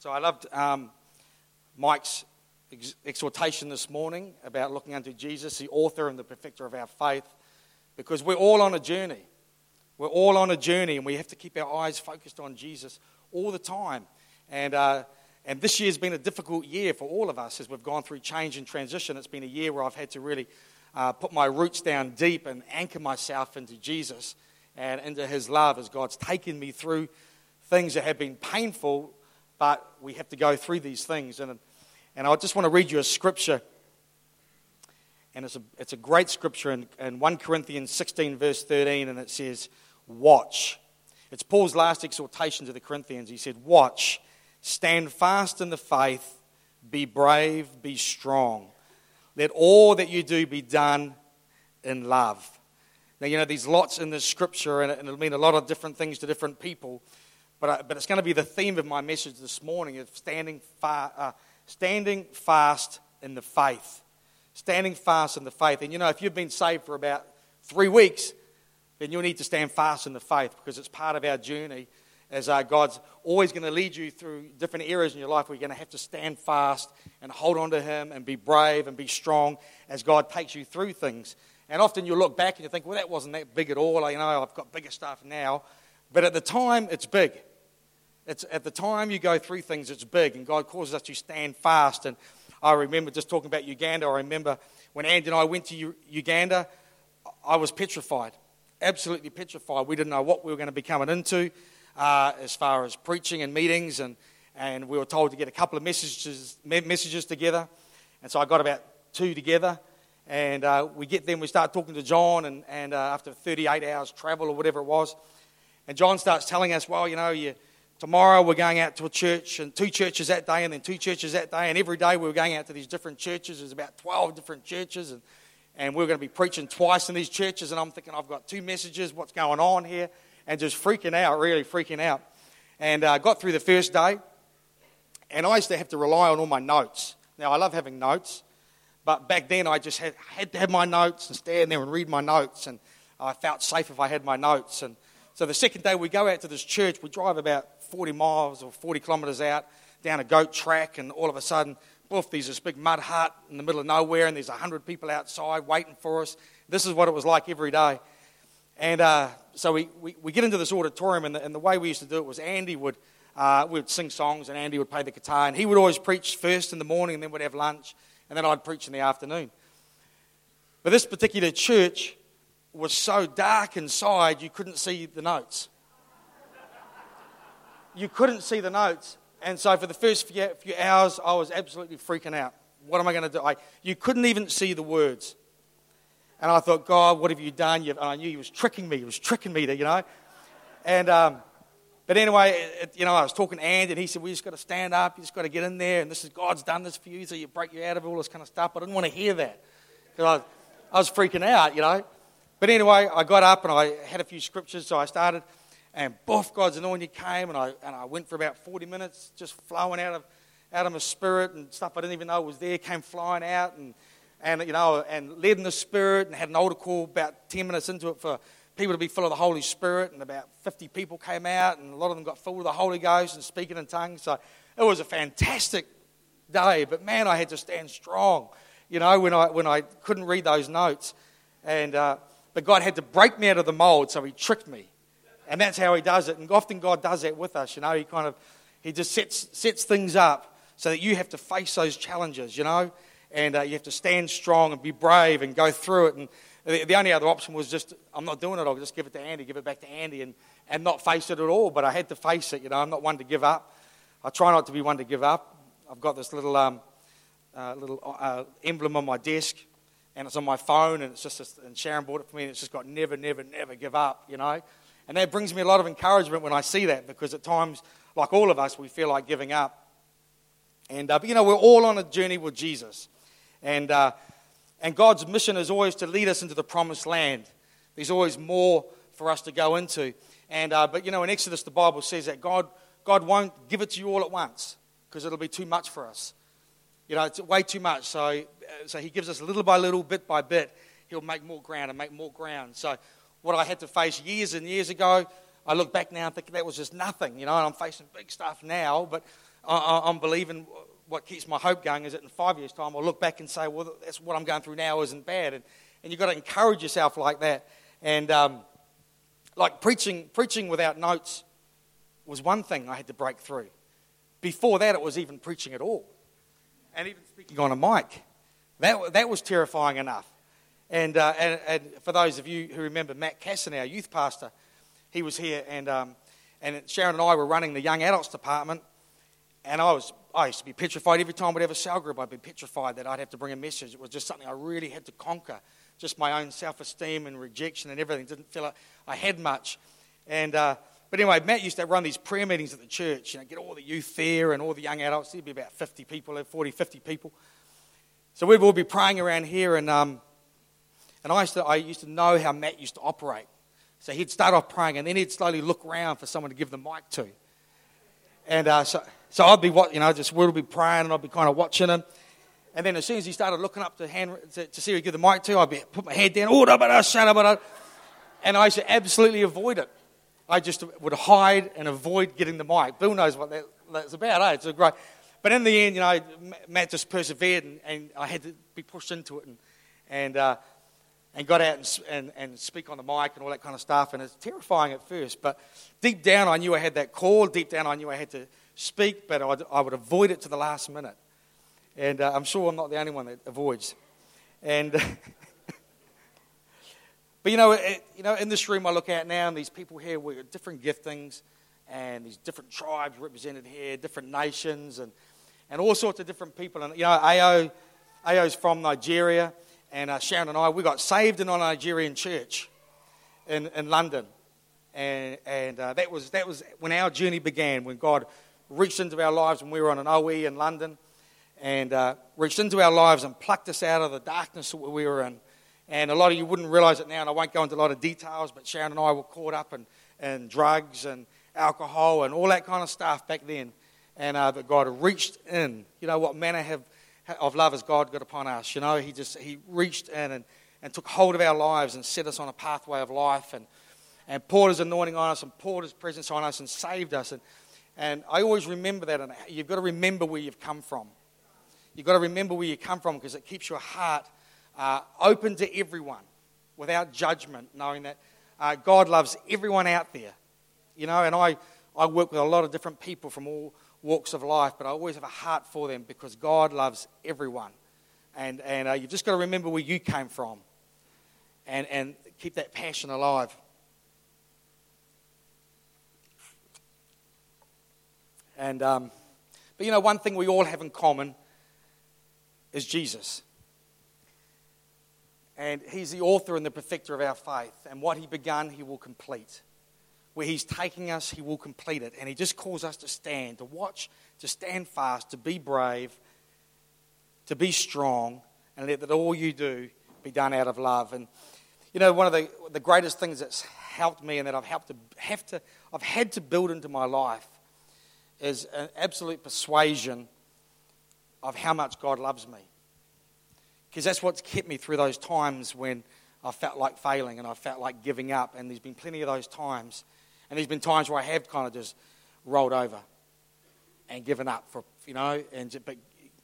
So I loved um, Mike's ex- exhortation this morning about looking unto Jesus, the author and the perfecter of our faith, because we're all on a journey. We're all on a journey, and we have to keep our eyes focused on Jesus all the time. And, uh, and this year's been a difficult year for all of us as we've gone through change and transition. It's been a year where I've had to really uh, put my roots down deep and anchor myself into Jesus and into His love as God's taken me through things that have been painful but we have to go through these things. And, and I just want to read you a scripture. And it's a, it's a great scripture in, in 1 Corinthians 16, verse 13, and it says, Watch. It's Paul's last exhortation to the Corinthians. He said, Watch, stand fast in the faith, be brave, be strong. Let all that you do be done in love. Now, you know, there's lots in this scripture, and it'll mean a lot of different things to different people. But, uh, but it's going to be the theme of my message this morning of standing, fa- uh, standing fast in the faith. Standing fast in the faith. And you know, if you've been saved for about three weeks, then you'll need to stand fast in the faith because it's part of our journey as uh, God's always going to lead you through different areas in your life where you're going to have to stand fast and hold on to Him and be brave and be strong as God takes you through things. And often you look back and you think, well, that wasn't that big at all. You know, I've got bigger stuff now. But at the time, it's big. It's, at the time you go through things, it's big, and God causes us to stand fast. And I remember just talking about Uganda. I remember when Andy and I went to Uganda, I was petrified, absolutely petrified. We didn't know what we were going to be coming into uh, as far as preaching and meetings, and, and we were told to get a couple of messages, messages together. And so I got about two together. And uh, we get them, we start talking to John, and, and uh, after 38 hours travel or whatever it was, and John starts telling us, well, you know, you, Tomorrow we're going out to a church and two churches that day and then two churches that day. And every day we were going out to these different churches. There's about 12 different churches. And, and we are going to be preaching twice in these churches. And I'm thinking, I've got two messages. What's going on here? And just freaking out, really freaking out. And I uh, got through the first day. And I used to have to rely on all my notes. Now, I love having notes. But back then I just had, had to have my notes and stand there and read my notes. And I felt safe if I had my notes. And so the second day we go out to this church. We drive about 40 miles or 40 kilometres out down a goat track, and all of a sudden, boof, there's this big mud hut in the middle of nowhere, and there's 100 people outside waiting for us. This is what it was like every day. And uh, so we, we, we, get into this auditorium, and the, and the, way we used to do it was Andy would, uh, we would sing songs, and Andy would play the guitar, and he would always preach first in the morning, and then we'd have lunch, and then I'd preach in the afternoon. But this particular church was so dark inside, you couldn't see the notes you couldn't see the notes. And so for the first few, hours, I was absolutely freaking out. What am I going to do? I, you couldn't even see the words. And I thought, God, what have you done? and I knew he was tricking me. He was tricking me, to, you know. And, um, but anyway, it, you know, I was talking to Andy, and he said, we just got to stand up. You just got to get in there. And this is God's done this for you, so you break you out of all this kind of stuff. But I didn't want to hear that because I, I was freaking out, you know. But anyway, I got up and I had a few scriptures, so I started – and both God's anointing came, and I, and I went for about 40 minutes just flowing out of, out of my spirit, and stuff I didn't even know was there came flying out, and, and, you know, and led in the spirit, and had an altar call about 10 minutes into it for people to be full of the Holy Spirit, and about 50 people came out, and a lot of them got full of the Holy Ghost and speaking in tongues. So it was a fantastic day, but man, I had to stand strong, you know, when I, when I couldn't read those notes. And, uh, but God had to break me out of the mold, so He tricked me. And that's how he does it. And often God does that with us, you know. He kind of, he just sets, sets things up so that you have to face those challenges, you know. And uh, you have to stand strong and be brave and go through it. And the, the, only other option was just, I'm not doing it, I'll just give it to Andy, give it back to Andy and, and not face it at all. But I had to face it, you know. I'm not one to give up. I try not to be one to give up. I've got this little, um, uh, little uh, emblem on my desk and it's on my phone and it's just, and Sharon bought it for me and it's just got never, never, never give up, you know. And that brings me a lot of encouragement when I see that because at times, like all of us, we feel like giving up. And, uh, but you know, we're all on a journey with Jesus. And, uh, and God's mission is always to lead us into the promised land. There's always more for us to go into. And, uh, but you know, in Exodus, the Bible says that God, God won't give it to you all at once because it'll be too much for us. You know, it's way too much. So, uh, so He gives us little by little, bit by bit. He'll make more ground and make more ground. So what I had to face years and years ago, I look back now and think that was just nothing, you know, and I'm facing big stuff now. But, I, I'm believing what keeps my hope going is that in five years' time, I'll look back and say, well, that's what I'm going through now isn't bad. And, and you've got to encourage yourself like that. And um, like preaching, preaching without notes was one thing I had to break through. Before that, it was even preaching at all. And even speaking on a mic. That, that was terrifying enough. And, uh, and, and, for those of you who remember Matt Casson, our youth pastor, he was here, and, um, and Sharon and I were running the young adults department. And I, was, I used to be petrified every time we'd have a cell group. I'd be petrified that I'd have to bring a message. It was just something I really had to conquer. Just my own self esteem and rejection and everything. Didn't feel like I had much. And, uh, but anyway, Matt used to run these prayer meetings at the church, you know, get all the youth there and all the young adults. There'd be about 50 people, 40, 50 people. So we'd all be praying around here, and, um, and I, used to, I used to know how Matt used to operate. So he'd start off praying, and then he'd slowly look around for someone to give the mic to. And uh, so, so I'd be, you know, just we'd be praying, and I'd be kind of watching him. And then as soon as he started looking up to, hand, to, to see who give the mic to, I'd be, put my head down, oh, and I used to absolutely avoid it. I just would hide and avoid getting the mic. Bill knows what that, that's about, eh? It's a great. But in the end, you know, Matt just persevered, and, and I had to be pushed into it, and and uh, and got out and, and and speak on the mic and all that kind of stuff. And it's terrifying at first, but deep down, I knew I had that call. Deep down, I knew I had to speak, but I'd, I would avoid it to the last minute. And uh, I'm sure I'm not the only one that avoids. And but you know, it, you know, in this room I look at now, and these people here with different giftings, and these different tribes represented here, different nations, and and all sorts of different people. And, you know, Ao, Ao's from Nigeria, and uh, Sharon and I, we got saved in a Nigerian church in, in London. And, and uh, that, was, that was when our journey began, when God reached into our lives when we were on an OE in London and uh, reached into our lives and plucked us out of the darkness that we were in. And a lot of you wouldn't realize it now, and I won't go into a lot of details, but Sharon and I were caught up in, in drugs and alcohol and all that kind of stuff back then and uh, that God reached in. You know, what manner have, of love has God got upon us? You know, He just He reached in and, and took hold of our lives and set us on a pathway of life and, and poured His anointing on us and poured His presence on us and saved us. And, and I always remember that. And you've got to remember where you've come from. You've got to remember where you come from because it keeps your heart uh, open to everyone without judgment, knowing that uh, God loves everyone out there. You know, and I, I work with a lot of different people from all walks of life, but I always have a heart for them because God loves everyone. And, and uh, you've just got to remember where you came from and, and keep that passion alive. And, um, but you know, one thing we all have in common is Jesus. And he's the author and the perfecter of our faith. And what he began, he will complete where He's taking us, He will complete it. And He just calls us to stand, to watch, to stand fast, to be brave, to be strong, and let that all you do be done out of love. And you know, one of the, the greatest things that's helped me and that I've helped to have to I've had to build into my life is an absolute persuasion of how much God loves me. Because that's what's kept me through those times when I felt like failing and I felt like giving up. And there's been plenty of those times. And there's been times where I have kind of just rolled over and given up for, you know, and but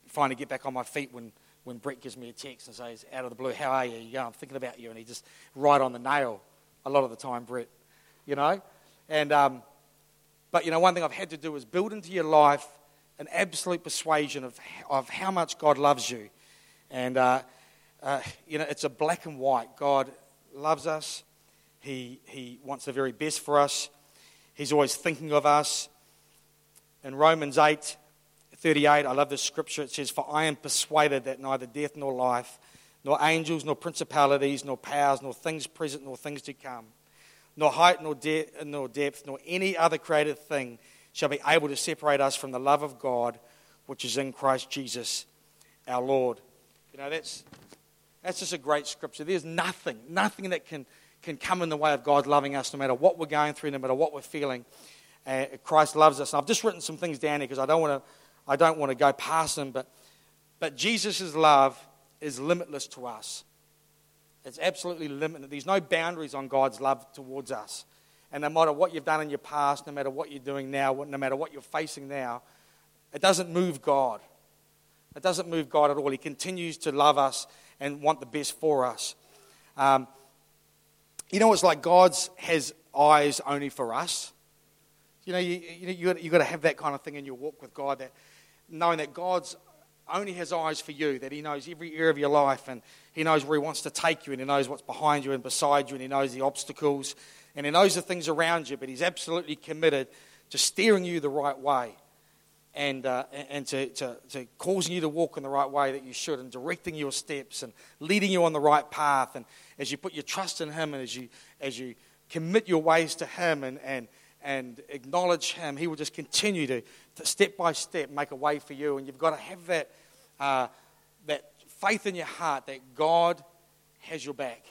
finally get back on my feet when, when Brett gives me a text and says, out of the blue, how are you? Yeah, I'm thinking about you. And he just right on the nail a lot of the time, Brett, you know. And, um, but, you know, one thing I've had to do is build into your life an absolute persuasion of, of how much God loves you. And, uh, uh, you know, it's a black and white. God loves us. He, he wants the very best for us. He's always thinking of us. In Romans 8 38, I love this scripture. It says, For I am persuaded that neither death nor life, nor angels, nor principalities, nor powers, nor things present, nor things to come, nor height, nor, de- nor depth, nor any other created thing shall be able to separate us from the love of God which is in Christ Jesus our Lord. You know, that's, that's just a great scripture. There's nothing, nothing that can can come in the way of God loving us no matter what we're going through, no matter what we're feeling. Uh, Christ loves us. And I've just written some things down here because I don't want to, I don't want to go past them, but, but Jesus' love is limitless to us. It's absolutely limitless. There's no boundaries on God's love towards us. And no matter what you've done in your past, no matter what you're doing now, no matter what you're facing now, It doesn't move God. It doesn't move God at all. He continues to love us and want the best for us. Um, you know, it's like God's has eyes only for us. You know, you, you, you, got, you got to have that kind of thing in your walk with God, that knowing that God's only has eyes for you, that He knows every area of your life and He knows where He wants to take you and He knows what's behind you and beside you and He knows the obstacles and He knows the things around you, but He's absolutely committed to steering you the right way and, uh, and to, to, to, causing you to walk in the right way that you should and directing your steps and leading you on the right path. And as you put your trust in Him and as you, as you commit your ways to Him and, and, and acknowledge Him, He will just continue to, to step by step make a way for you. And you've got to have that, uh, that faith in your heart that God has your back.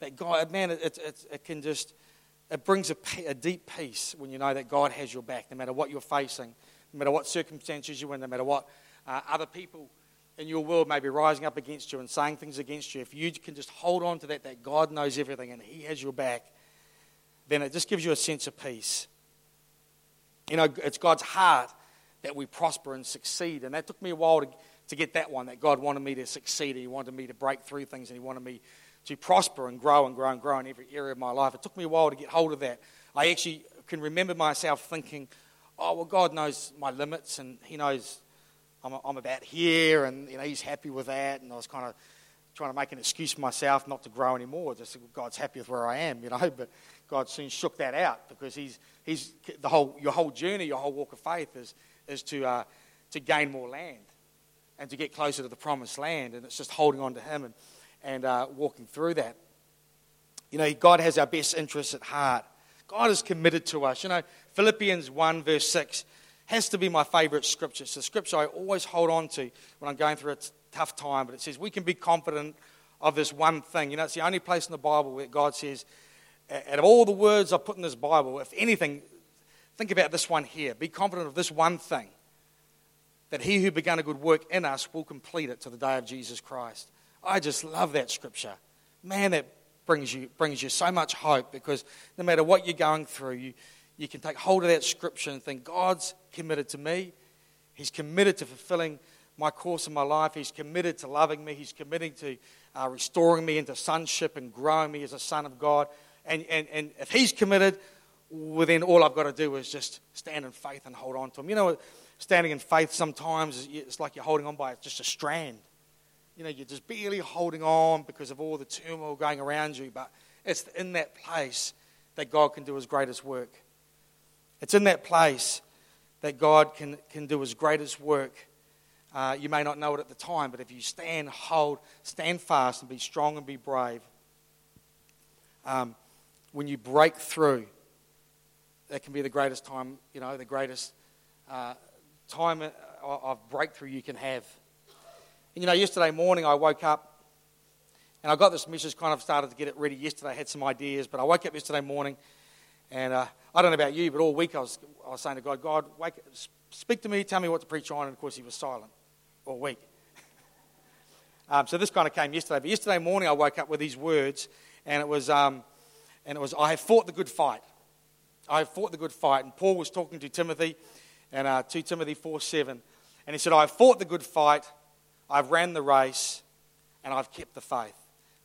That God, man, it, it, it can just, it brings a, a deep peace when you know that God has your back, no matter what you're facing no matter what circumstances you're in, no matter what uh, other people in your world may be rising up against you and saying things against you, if you can just hold on to that, that God knows everything and He has your back, then it just gives you a sense of peace. You know, it's God's heart that we prosper and succeed. And that took me a while to, to get that one, that God wanted me to succeed. He wanted me to break through things and He wanted me to prosper and grow and grow and grow in every area of my life. It took me a while to get hold of that. I actually can remember myself thinking, oh, well, God knows my limits and He knows I'm, I'm about here and, you know, He's happy with that. And I was kind of trying to make an excuse for myself not to grow anymore. Just God's happy with where I am, you know. But God soon shook that out because He's, he's the whole, your whole journey, your whole walk of faith is, is to, uh, to gain more land and to get closer to the promised land. And it's just holding on to Him and, and uh, walking through that. You know, God has our best interests at heart. God is committed to us. You know, Philippians 1, verse 6 has to be my favorite scripture. It's the scripture I always hold on to when I'm going through a tough time. But it says, We can be confident of this one thing. You know, it's the only place in the Bible where God says, Out of all the words I put in this Bible, if anything, think about this one here. Be confident of this one thing that he who began a good work in us will complete it to the day of Jesus Christ. I just love that scripture. Man, that brings you, brings you so much hope because no matter what you're going through, you, you can take hold of that scripture and think, God's committed to me. He's committed to fulfilling my course in my life. He's committed to loving me. He's committed to uh, restoring me into sonship and growing me as a son of God. And, and, and if He's committed, well, then all I've got to do is just stand in faith and hold on to Him. You know, standing in faith sometimes it's like you're holding on by just a strand you know, you're just barely holding on because of all the turmoil going around you. But it's in that place that God can do his greatest work. It's in that place that God can, can do his greatest work. Uh, you may not know it at the time, but if you stand, hold, stand fast, and be strong and be brave, um, when you break through, that can be the greatest time, you know, the greatest uh, time of breakthrough you can have. And you know, yesterday morning I woke up and I got this message, kind of started to get it ready yesterday. I had some ideas, but I woke up yesterday morning and uh, I don't know about you, but all week I was, I was saying to God, God, wake, speak to me, tell me what to preach on. And of course, He was silent all week. um, so this kind of came yesterday. But yesterday morning I woke up with these words and it was, um, and it was I have fought the good fight. I have fought the good fight. And Paul was talking to Timothy and uh, 2 Timothy 4 7. And he said, I have fought the good fight. I've ran the race and I've kept the faith.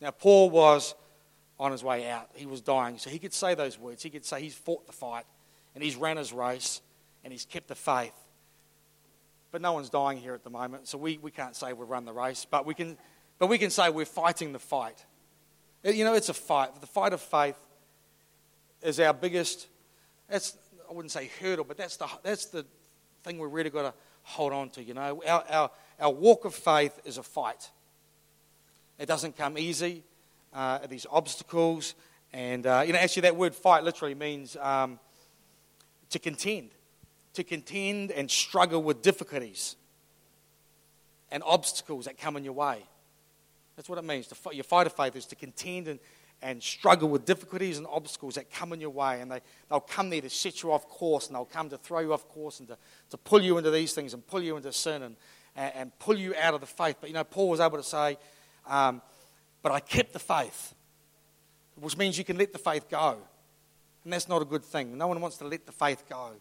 Now, Paul was on his way out. He was dying. So he could say those words. He could say he's fought the fight and he's ran his race and he's kept the faith. But no one's dying here at the moment, so we, we can't say we've run the race, but we, can, but we can say we're fighting the fight. Uh, you know, it's a fight. The fight of faith is our biggest, that's, I wouldn't say hurdle, but that's the, that's the thing we've really got to hold on to. You know, our, our, our walk of faith is a fight. It doesn't come easy. Uh, these obstacles, and uh, you know, actually, that word "fight" literally means um, to contend, to contend and struggle with difficulties and obstacles that come in your way. That's what it means. To fight, your fight of faith is to contend and, and struggle with difficulties and obstacles that come in your way. And they, they'll come there to set you off course and they'll come to throw you off course and to, to pull you into these things and pull you into sin and, and, and pull you out of the faith. But you know, Paul was able to say, um, But I kept the faith, which means you can let the faith go. And that's not a good thing. No one wants to let the faith go.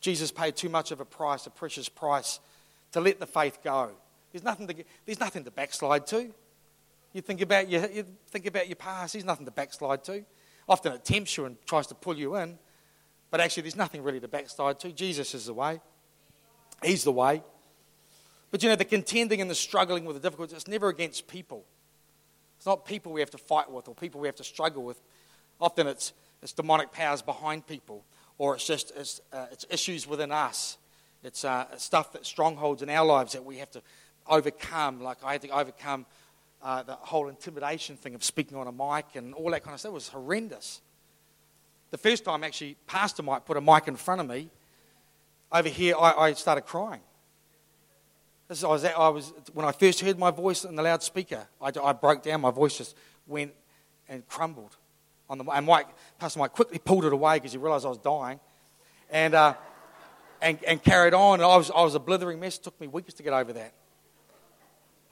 Jesus paid too much of a price, a precious price, to let the faith go. There's nothing to, there's nothing to backslide to. You think about your, you think about your past, there's nothing to backslide to. Often it tempts you and tries to pull you in, but actually there's nothing really to backslide to. Jesus is the way. He's the way. But you know, the contending and the struggling with the difficulties, it's never against people. It's not people we have to fight with or people we have to struggle with. Often it's, it's demonic powers behind people, or it's just it's, uh, it's issues within us. It's uh, stuff that strongholds in our lives that we have to overcome. Like I had to overcome uh, the whole intimidation thing of speaking on a mic and all that kind of stuff. It was horrendous. The first time, actually, Pastor Mike put a mic in front of me, over here, I, I started crying. This, I was, I was, when I first heard my voice in the loudspeaker, I, I broke down. My voice just went and crumbled. On the, and Mike, Pastor Mike quickly pulled it away because he realized I was dying. And, uh, and, and carried on. And I was, I was a blithering mess. It took me weeks to get over that.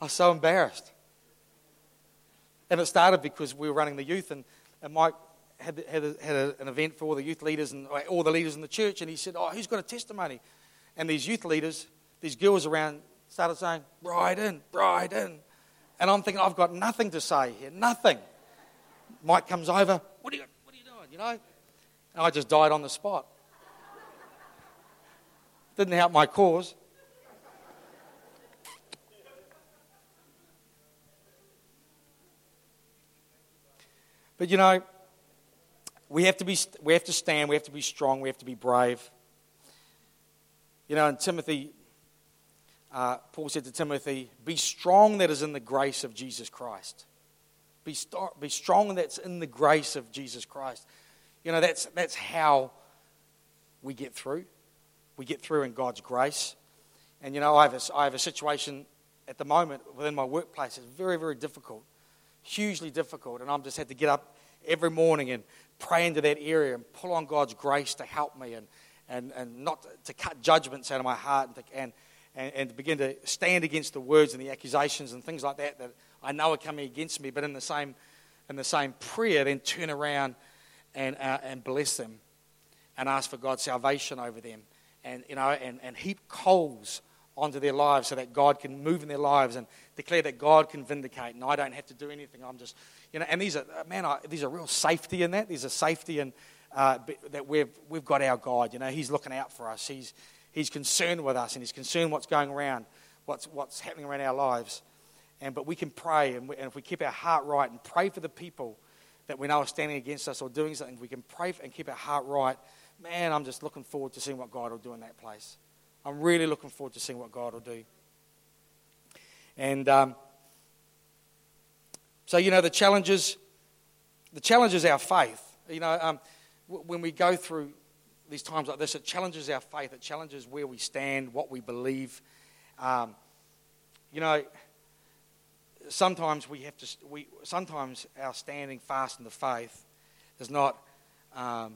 I was so embarrassed. And it started because we were running the youth, and, and Mike had, had, a, had a, an event for all the youth leaders and all the leaders in the church, and he said, Oh, who's got a testimony? And these youth leaders, these girls around, started saying, Bride in, bride in. And I'm thinking, I've got nothing to say here, nothing. Mike comes over, What are you, what are you doing? You know? And I just died on the spot. Didn't help my cause. But you know, we have to be, we have to stand, we have to be strong, we have to be brave. You know, in Timothy, uh, Paul said to Timothy, Be strong that is in the grace of Jesus Christ. Be, st- be strong that's in the grace of Jesus Christ. You know, that's, that's how we get through. We get through in God's grace. And, you know, I have, a, I have a situation at the moment within my workplace. It's very, very difficult, hugely difficult. And I've just had to get up every morning and pray into that area and pull on God's grace to help me and, and, and not to cut judgments out of my heart and, to, and, and, and begin to stand against the words and the accusations and things like that that I know are coming against me, but in the same, in the same prayer, then turn around and, uh, and bless them and ask for God's salvation over them and, you know, and, and heap coals onto their lives so that God can move in their lives and declare that God can vindicate and I don't have to do anything. I'm just, you know, and these are, man, I, these are real safety in that. There's a safety in uh, that we've, we've got our God. You know, He's looking out for us. He's, he's concerned with us and He's concerned what's going around, what's, what's happening around our lives. And, but we can pray, and, we, and if we keep our heart right and pray for the people that we know are standing against us or doing something, we can pray and keep our heart right. Man, I'm just looking forward to seeing what God will do in that place. I'm really looking forward to seeing what God will do. And um, so, you know, the challenges, the challenge is our faith. You know, um, when we go through these times like this, it challenges our faith. It challenges where we stand, what we believe. Um, you know, sometimes we have to. We sometimes our standing fast in the faith is not um,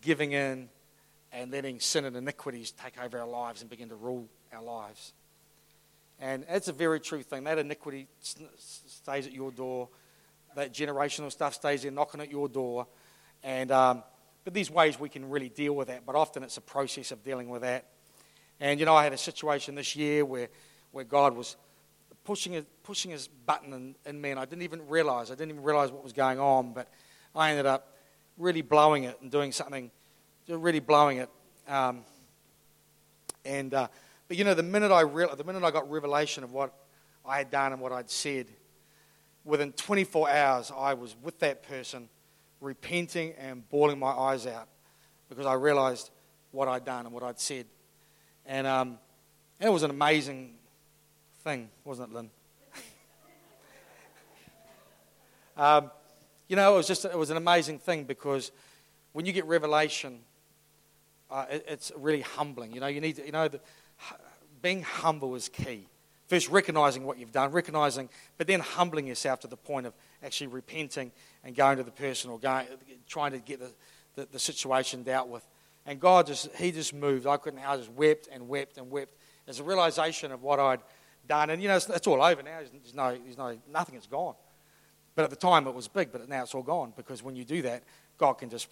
giving in and letting sin and iniquities take over our lives and begin to rule our lives. And it's a very true thing. That iniquity stays at your door. That generational stuff stays there knocking at your door. And, um, but these ways we can really deal with that. But often it's a process of dealing with that. And, you know, I had a situation this year where, where God was pushing, a, pushing his button in, in me, and I didn't even realize. I didn't even realize what was going on. But I ended up really blowing it and doing something really blowing it. Um, and uh, but you know, the minute I re- the minute I got revelation of what I had done and what I'd said, within 24 hours I was with that person, repenting and bawling my eyes out because I realized what I'd done and what I'd said, and um, and it was an amazing thing, wasn't it, Lynn? um, you know, it was just it was an amazing thing because when you get revelation uh, it, it's really humbling. You know, you need to, you know, the, being humble is key. First, recognizing what you've done, recognizing, but then humbling yourself to the point of actually repenting and going to the person or going, trying to get the, the, the situation dealt with. And God just, He just moved. I couldn't, I just wept and wept and wept. There's a realization of what I'd done. And, you know, it's, it's all over now. There's no, there's no, nothing is gone. But at the time it was big, but now it's all gone because when you do that, God can just,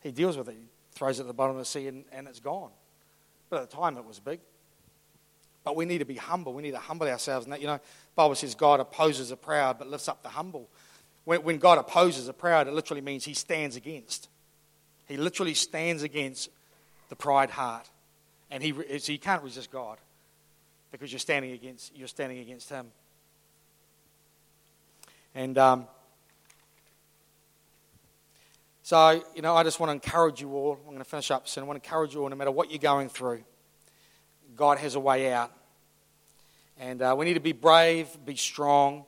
He deals with it He throws it at the bottom of the sea, and, and it's gone. But at the time, it was big. But we need to be humble. We need to humble ourselves. And that, you know, the Bible says God opposes the proud, but lifts up the humble. When, when God opposes the proud, it literally means He stands against. He literally stands against the pride heart, and he so you can't resist God because you're standing against you're standing against Him. And um, so, you know, I just want to encourage you all. I'm going to finish up soon. I want to encourage you all, no matter what you're going through, God has a way out. And uh, we need to be brave, be strong.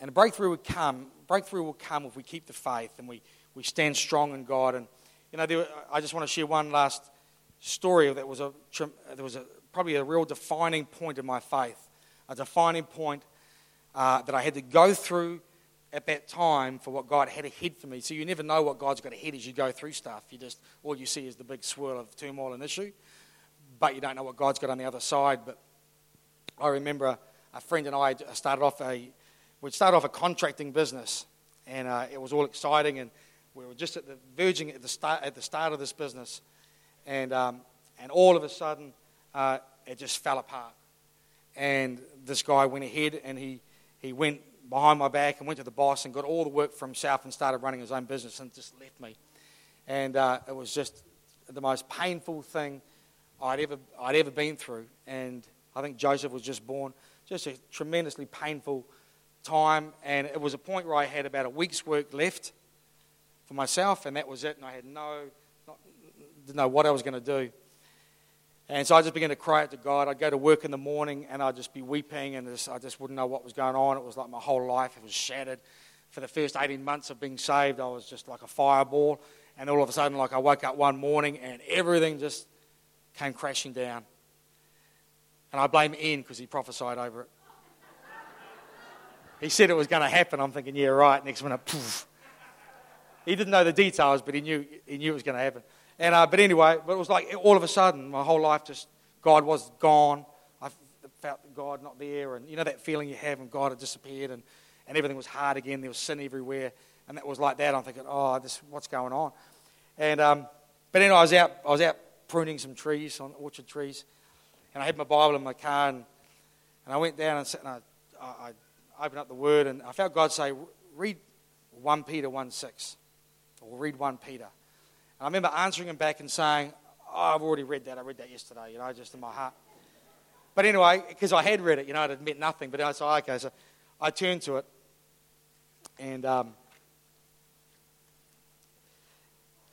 And a breakthrough will come. Breakthrough will come if we keep the faith and we, we stand strong in God. And, you know, there, I just want to share one last story that was, a, there was a, probably a real defining point in my faith, a defining point uh, that I had to go through at that time for what God had ahead for me. So you never know what God's got ahead as you go through stuff. You just all you see is the big swirl of turmoil and issue, but you don't know what God's got on the other side. But I remember a friend and I started off a we'd started off a contracting business, and uh, it was all exciting, and we were just at the verging at the start at the start of this business, and um, and all of a sudden uh, it just fell apart, and this guy went ahead and he he went behind my back and went to the boss and got all the work for himself and started running his own business and just left me. And uh, it was just the most painful thing I'd ever, I'd ever been through. And I think Joseph was just born. Just a tremendously painful time. And it was a point where I had about a week's work left for myself, and that was it. And I had no, not, didn't know what I was going to do. And so I just began to cry out to God. I'd go to work in the morning and I'd just be weeping and just, I just wouldn't know what was going on. It was like my whole life it was shattered. For the first 18 months of being saved, I was just like a fireball. And all of a sudden, like I woke up one morning and everything just came crashing down. And I blame Ian because he prophesied over it. He said it was going to happen. I'm thinking, yeah, right. Next minute, poof. He didn't know the details, but he knew, he knew it was going to happen. And, uh, but anyway, but it was like all of a sudden, my whole life just, God was gone. I felt God not there. And you know that feeling you have when God had disappeared and, and everything was hard again. There was sin everywhere. And that was like that. I'm thinking, oh, this, what's going on? And, um, but anyway, I was out, I was out pruning some trees, on orchard trees. And I had my Bible in my car. And, and I went down and, sat, and I, I, I opened up the Word. And I felt God say, read 1 Peter 1 6. Or read 1 Peter. And I remember answering him back and saying, oh, I've already read that. I read that yesterday, you know, just in my heart. But anyway, because I had read it, you know, it had meant nothing. But I said, okay, so I turned to it. And um,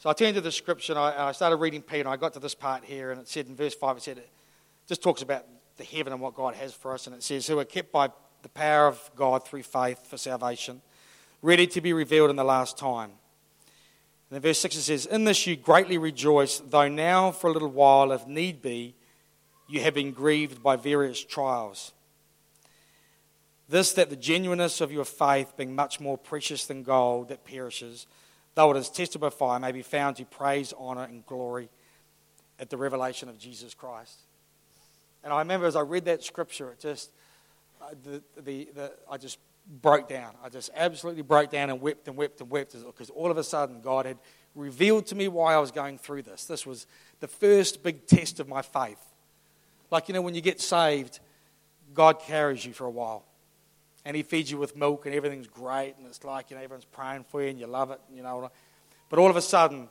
so I turned to the scripture and I, I, started reading Peter. And I got to this part here, and it said in verse 5, it said, it just talks about the heaven and what God has for us. And it says, Who are kept by the power of God through faith for salvation, ready to be revealed in the last time. And in verse 6 it says, In this you greatly rejoice, though now for a little while, if need be, you have been grieved by various trials. This that the genuineness of your faith, being much more precious than gold that perishes, though it is tested by fire, may be found to praise, honor, and glory at the revelation of Jesus Christ. And I remember as I read that scripture, it just, uh, the, the, the, I just broke down. I just absolutely broke down and wept and wept and wept because all of a sudden God had revealed to me why I was going through this. This was the first big test of my faith. Like, you know, when you get saved, God carries you for a while. And He feeds you with milk and everything's great. And it's like, you know, everyone's praying for you and you love it, you know. But all of a sudden,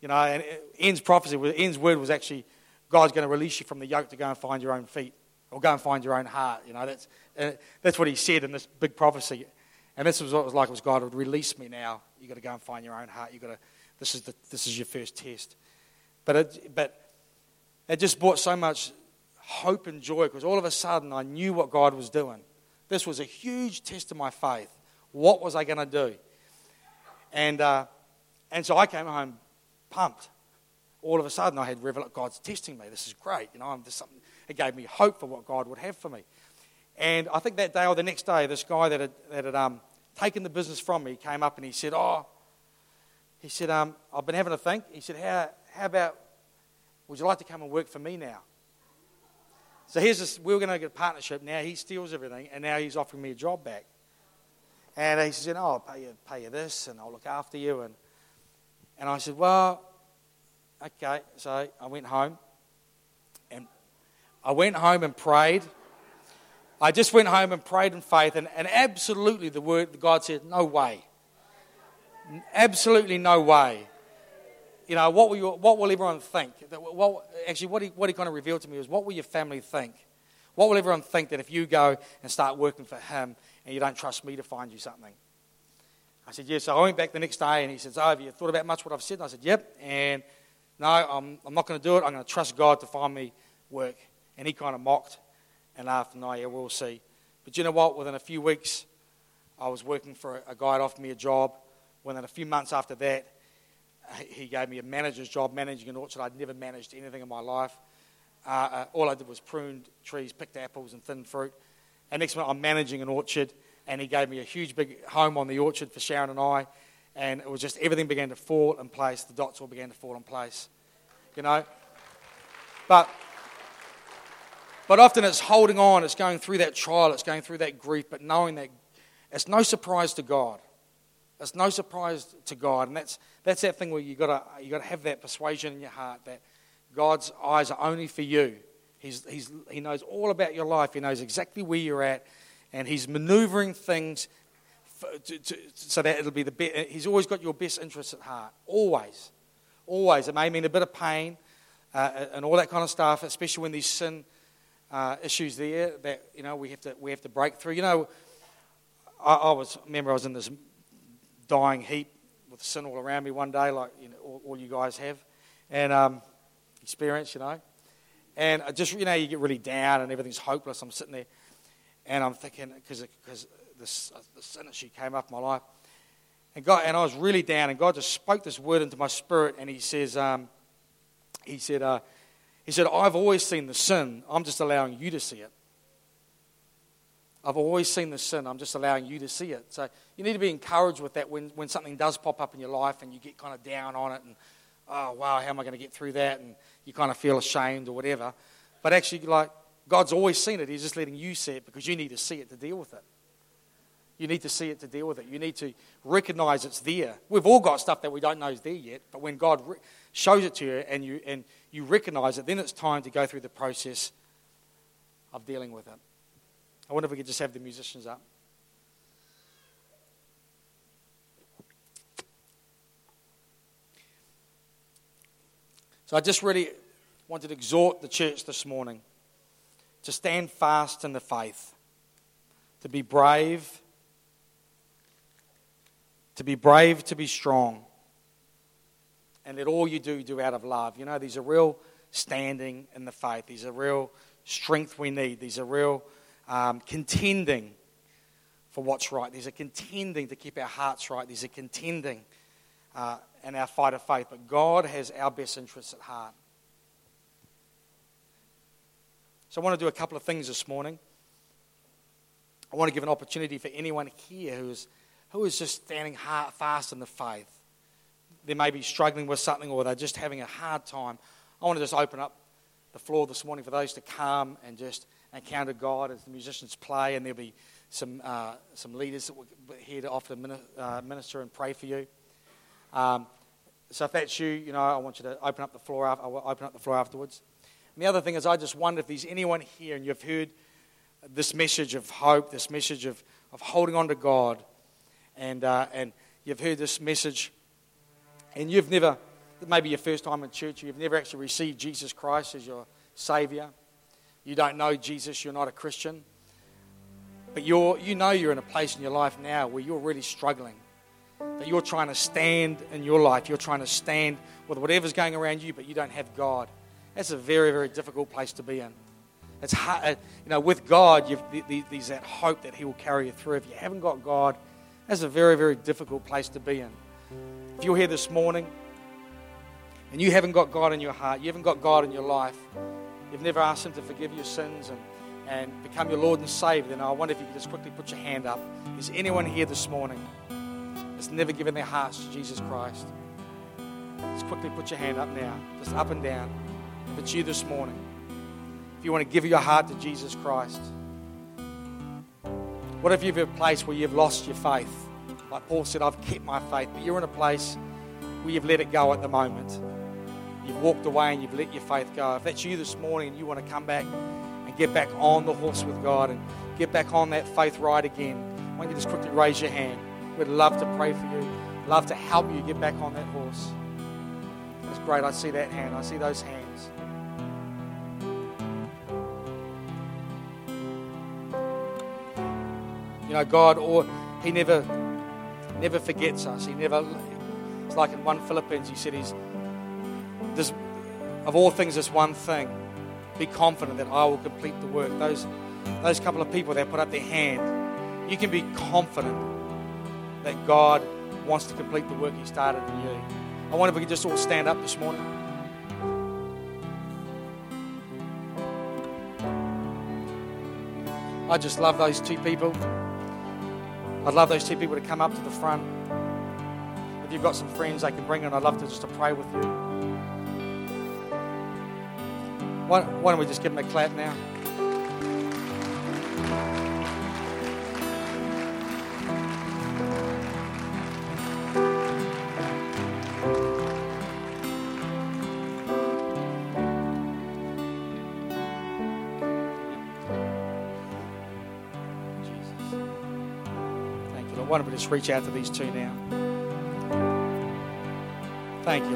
you know, and Ian's prophecy, Ian's word was actually God's going to release you from the yoke to go and find your own feet or go and find your own heart. You know, that's, uh, that's what he said in this big prophecy. And this was what it was like. It was God would release me now. You've got to go and find your own heart. You've got to, this is, the, this is your first test. But it, but it just brought so much hope and joy because all of a sudden I knew what God was doing. This was a huge test of my faith. What was I going to do? And, uh, and so I came home pumped. All of a sudden I had revelation, God's testing me. This is great. You know, I'm, something, it gave me hope for what God would have for me. And I think that day or the next day, this guy that had, that had um, taken the business from me came up and he said, Oh, he said, um, I've been having a think. He said, how, how about, would you like to come and work for me now? So here's this, we were going to get a partnership. Now he steals everything, and now he's offering me a job back. And he said, Oh, I'll pay you, pay you this, and I'll look after you. And, and I said, Well, okay, so I went home and I went home and prayed. I just went home and prayed in faith, and, and absolutely the word, God said, No way. Absolutely no way. You know, what will, you, what will everyone think? What, actually, what he, what he kind of revealed to me was, What will your family think? What will everyone think that if you go and start working for him and you don't trust me to find you something? I said, Yes. So I went back the next day and he says, Oh, have you thought about much what I've said? And I said, Yep. And no, I'm, I'm not going to do it. I'm going to trust God to find me work. And he kind of mocked and laughed, No, yeah, we'll see. But you know what? Within a few weeks, I was working for a guy that offered me a job. Within a few months after that, he gave me a manager's job managing an orchard. I'd never managed anything in my life. Uh, uh, all I did was pruned trees, picked apples, and thinned fruit. And next minute, I'm managing an orchard, and he gave me a huge big home on the orchard for Sharon and I. And it was just everything began to fall in place. The dots all began to fall in place, you know. But but often it's holding on, it's going through that trial, it's going through that grief, but knowing that it's no surprise to God. It's no surprise to God. And that's, that's that thing where you've got you to have that persuasion in your heart that God's eyes are only for you. He's, he's, he knows all about your life, He knows exactly where you're at, and He's maneuvering things for, to, to, so that it'll be the best. He's always got your best interests at heart. Always. Always. It may mean a bit of pain uh, and all that kind of stuff, especially when there's sin uh, issues there that you know we have to we have to break through. You know, I, I was remember I was in this dying heap with sin all around me one day, like you know, all, all you guys have, and um, experience, you know. And I just, you know, you get really down and everything's hopeless. I'm sitting there and I'm thinking, because this, the sin issue came up in my life. And, God, and I was really down, and God just spoke this word into my spirit, and He says, um, He said, uh, He said, I've always seen the sin. I'm just allowing you to see it. I've always seen the sin. I'm just allowing you to see it. So you need to be encouraged with that when, when something does pop up in your life and you get kind of down on it and, oh, wow, how am I going to get through that? And you kind of feel ashamed or whatever. But actually, like, God's always seen it. He's just letting you see it because you need to see it to deal with it. You need to see it to deal with it. You need to recognize it's there. We've all got stuff that we don't know is there yet, but when God re- shows it to you and you, and you recognize it, then it's time to go through the process of dealing with it. I wonder if we could just have the musicians up. So I just really wanted to exhort the church this morning to stand fast in the faith, to be brave, to be brave, to be strong, and let all you do do out of love. You know, these are real standing in the faith. These are real strength we need. These are real um, contending for what's right. There's a contending to keep our hearts right. There's a contending uh, in our fight of faith. But God has our best interests at heart. So I want to do a couple of things this morning. I want to give an opportunity for anyone here who is, who is just standing hard, fast in the faith. They may be struggling with something or they're just having a hard time. I want to just open up the floor this morning for those to come and just encounter God as the musicians play, and there'll be some, uh, some leaders that will be here to offer to uh, minister and pray for you. Um, so if that's you, you know, I want you to open up the floor. I'll open up the floor afterwards. And the other thing is, I just wonder if there's anyone here and you've heard this message of hope, this message of, of holding on to God, and, uh, and you've heard this message, and you've never, maybe your first time in church, you've never actually received Jesus Christ as your Savior you don't know Jesus, you're not a Christian, but you're, you know you're in a place in your life now where you're really struggling. That you're trying to stand in your life, you're trying to stand with whatever's going around you, but you don't have God. That's a very, very difficult place to be in. It's hard, uh, you know, with God, you've, there's that hope that He will carry you through. If you haven't got God, that's a very, very difficult place to be in. If you're here this morning and you haven't got God in your heart, you haven't got God in your life, you've never asked Him to forgive your sins and, and become your Lord and Savior, then I wonder if you could just quickly put your hand up. Is anyone here this morning that's never given their hearts to Jesus Christ? Just quickly put your hand up now, just up and down. If it's you this morning, if you want to give your heart to Jesus Christ, what if you're in a place where you've lost your faith? Like Paul said, I've kept my faith, but you're in a place where you've let it go at the moment. You've walked away and you've let your faith go. If that's you this morning and you want to come back and get back on the horse with God and get back on that faith ride again, why don't you just quickly raise your hand? We'd love to pray for you, love to help you get back on that horse. That's great. I see that hand. I see those hands. You know, God, or He never, never forgets us. He never. It's like in one Philippians, He said, "He's there's, of all things, this one thing. Be confident that I will complete the work." Those, those couple of people that put up their hand, you can be confident that God wants to complete the work He started in you. I wonder if we could just all stand up this morning. I just love those two people. I'd love those two people to come up to the front. If you've got some friends they can bring in, I'd love to just to pray with you. Why, why don't we just give them a clap now? Jesus. Thank you, Lord. Why don't we just reach out to these two now? Thank you, Lord.